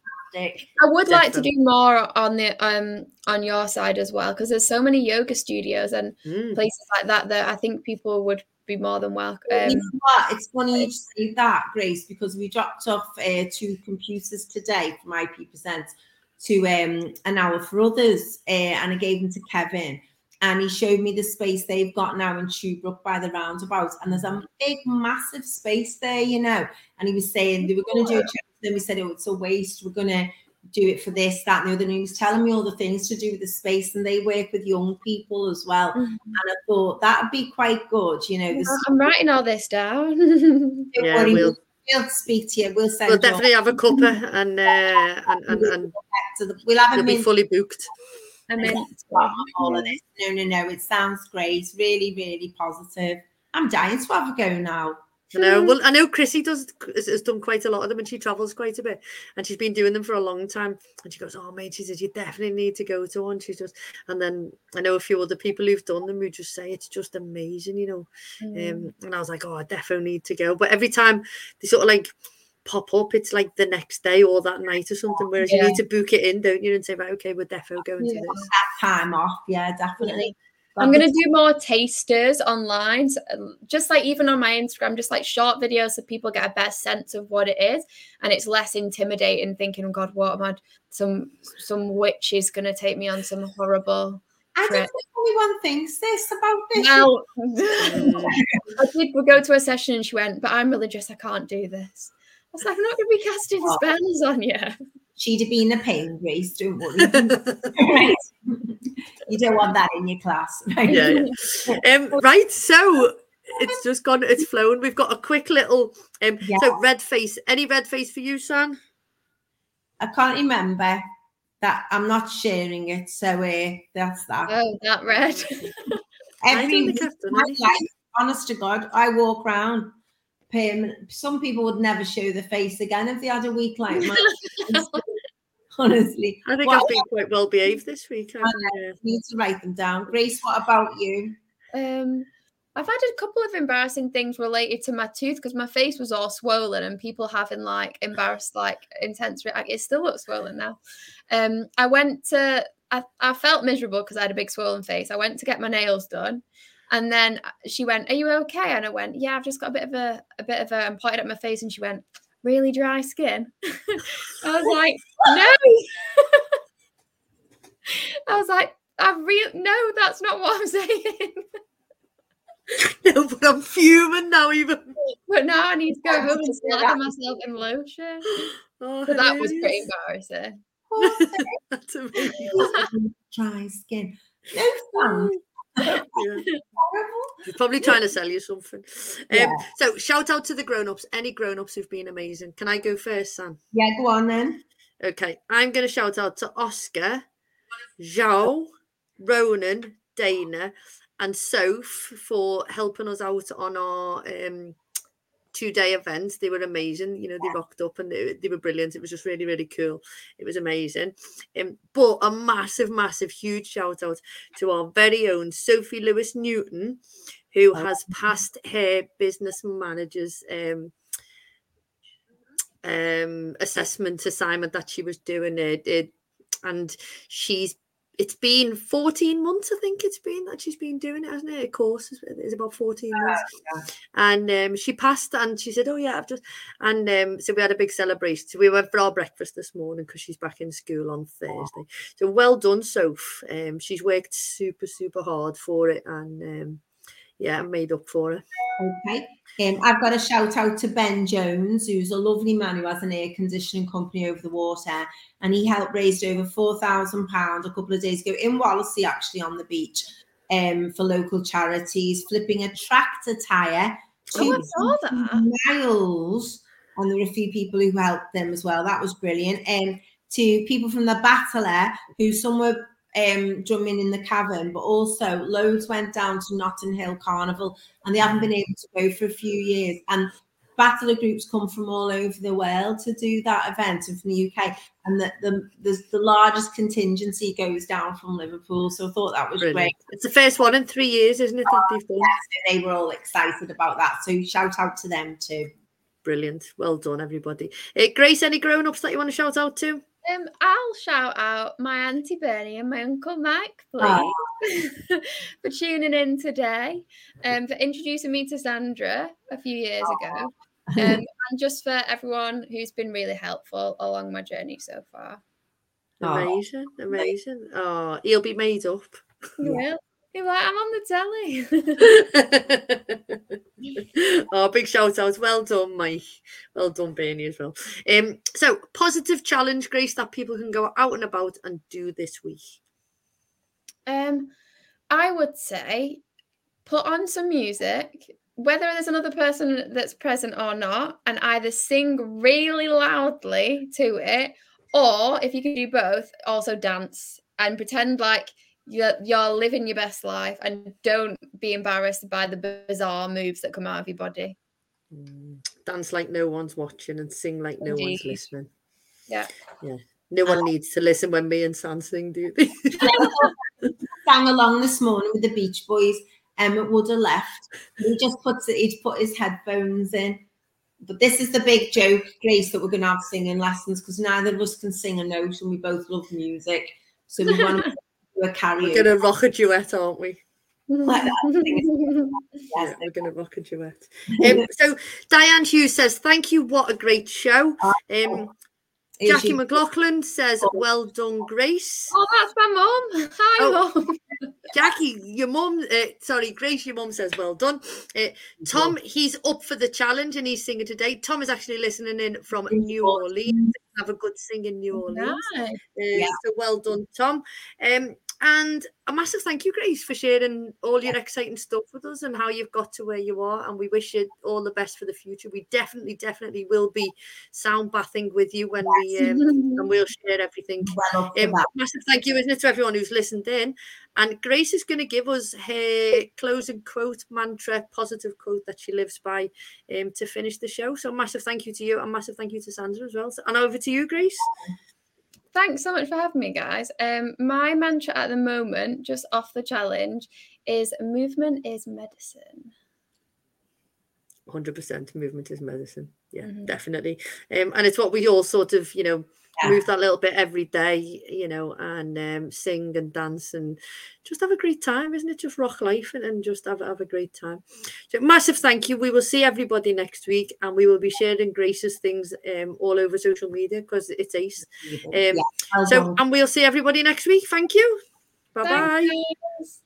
I would like to do more on the um on your side as well because there's so many yoga studios and mm. places like that that I think people would be more than welcome. Um, you know it's funny you say that, Grace, because we dropped off uh, two computers today from IP Presents to um, an hour for others, uh, and I gave them to Kevin. And he showed me the space they've got now in Shoebrook by the roundabout. And there's a big, massive space there, you know. And he was saying they were going to do a check. Then we said, oh, it's a waste. We're going to do it for this, that, and the other. And he was telling me all the things to do with the space, and they work with young people as well. Mm-hmm. And I thought that would be quite good, you know. I'm writing all this down. yeah, we'll, we'll speak to you. We'll send. We'll definitely have a cuppa and uh, and and, and we'll have a be fully booked. I mean, all of this. No, no, no. It sounds great. It's Really, really positive. I'm dying to have a go now. I know. Well, I know Chrissy does has done quite a lot of them, and she travels quite a bit, and she's been doing them for a long time. And she goes, "Oh, mate," she says, "You definitely need to go to one." She just, and then I know a few other people who've done them who just say it's just amazing, you know. Mm. Um, and I was like, "Oh, I definitely need to go." But every time they sort of like pop up, it's like the next day or that night or something. Whereas yeah. you need to book it in, don't you, and say, "Right, okay, we're definitely going yeah. to this." That time off, yeah, definitely. I'm gonna do more tasters online, so um, just like even on my Instagram, just like short videos so people get a better sense of what it is, and it's less intimidating. Thinking, "Oh God, what am I? Some some witch is gonna take me on some horrible." I don't think anyone thinks this about this. Well, I did go to a session and she went, "But I'm religious. I can't do this." I was like, "I'm not gonna be casting spells on you." She'd have been a pain, Grace. Don't worry. you don't want that in your class. Right? Yeah, yeah. Um, right. So it's just gone. It's flown. We've got a quick little. Um, yeah. So red face. Any red face for you, son? I can't remember that. I'm not sharing it, so uh, that's that. Oh, that red. Every week life, honest to God, I walk around permanent. Some people would never show the face again if they had a week like mine. Honestly, I think well, I've been quite well behaved this week. I uh, need to write them down. Grace, what about you? Um, I've had a couple of embarrassing things related to my tooth because my face was all swollen and people having like embarrassed, like intense. It still looks swollen now. Um, I went to. I, I felt miserable because I had a big swollen face. I went to get my nails done and then she went, "Are you okay?" And I went, "Yeah, I've just got a bit of a a bit of a." And pointed at my face, and she went, "Really dry skin." I was like, "No." I was like, "I real no, that's not what I'm saying." no, but I'm fuming now, even. But now I need to go home and slather myself in lotion. Oh, so that was pretty embarrassing. That's amazing. Dry skin. No fun yeah. He's probably trying to sell you something. Um, yeah. So, shout out to the grown ups. Any grown ups who've been amazing. Can I go first, Sam? Yeah, go on then. Okay, I'm going to shout out to Oscar, Zhao, Ronan, Dana, and Soph for helping us out on our um, two day events. They were amazing. You know, they rocked up and they, they, were brilliant. It was just really, really cool. It was amazing. Um, but a massive, massive, huge shout out to our very own Sophie Lewis Newton, who has passed her business managers um, um, assessment assignment that she was doing it, it and she's it's been 14 months, I think it's been that she's been doing it, hasn't it? Of course it's about 14 months. Yeah. And um, she passed and she said, Oh, yeah, I've just. And um, so we had a big celebration. So we went for our breakfast this morning because she's back in school on Thursday. So well done, Soph. Um, she's worked super, super hard for it. And um, yeah, made up for it. Okay. Um, I've got a shout out to Ben Jones, who's a lovely man who has an air conditioning company over the water, and he helped raise over four thousand pounds a couple of days ago in Wallasey, actually on the beach, um, for local charities, flipping a tractor tire oh, saw that. miles, and there were a few people who helped them as well. That was brilliant. And um, to people from the Batala, who some were um, drumming in the cavern, but also loads went down to Notting Hill Carnival and they haven't been able to go for a few years. And Batala groups come from all over the world to do that event and from the UK. And the, the, the, the largest contingency goes down from Liverpool. So I thought that was Brilliant. great. It's the first one in three years, isn't it? That they've? Yes, they were all excited about that. So shout out to them too. Brilliant. Well done, everybody. Uh, Grace, any grown ups that you want to shout out to? Um, I'll shout out my auntie Bernie and my uncle Mike, please, oh. for tuning in today, um, for introducing me to Sandra a few years ago, um, and just for everyone who's been really helpful along my journey so far. Amazing, amazing. Oh, he'll be made up. He He's like, I'm on the telly. oh, big shout out. Well done, Mike. Well done, Bernie, as well. Um, so positive challenge, Grace, that people can go out and about and do this week. Um, I would say put on some music, whether there's another person that's present or not, and either sing really loudly to it, or if you can do both, also dance and pretend like you're, you're living your best life and don't be embarrassed by the bizarre moves that come out of your body. Mm. Dance like no one's watching and sing like no Indeed. one's listening. Yeah. Yeah. No one needs to listen when me and Sam sing, do they? Sang along this morning with the Beach Boys. Emmett would have left. He just puts it, he'd put his headphones in. But this is the big joke, Grace, that we're going to have singing lessons because neither of us can sing a note and we both love music. So we want to a karaoke. We're gonna rock a duet, aren't we? like that. yes, we're going to rock a duet. Um, so Diane Hughes says, "Thank you. What a great show." Um, Jackie McGloughlin says, oh. "Well done, Grace." Oh, that's my mum. Hi, oh, mum. Jackie, your mum. Uh, sorry, Grace. Your mum says, "Well done." Uh, Tom, he's up for the challenge and he's singing today. Tom is actually listening in from New Orleans. Have a good sing in New Orleans. Nice. Uh, yeah. So well done, Tom. Um, and a massive thank you, Grace, for sharing all your exciting stuff with us and how you've got to where you are. And we wish you all the best for the future. We definitely, definitely will be sound bathing with you when yes. we um, and we'll share everything. Well, um, massive thank you, isn't it, to everyone who's listened in. And Grace is going to give us her closing quote, mantra, positive quote that she lives by um, to finish the show. So massive thank you to you and massive thank you to Sandra as well. And over to you, Grace. Thanks so much for having me, guys. Um, my mantra at the moment, just off the challenge, is movement is medicine. 100% movement is medicine. Yeah, mm-hmm. definitely. Um, and it's what we all sort of, you know, yeah. move that little bit every day, you know, and um, sing and dance and just have a great time, isn't it? Just rock life and, and just have, have a great time. So massive thank you. We will see everybody next week and we will be sharing Grace's things um, all over social media because it's ace. Um, yeah, so, and we'll see everybody next week. Thank you. Bye bye.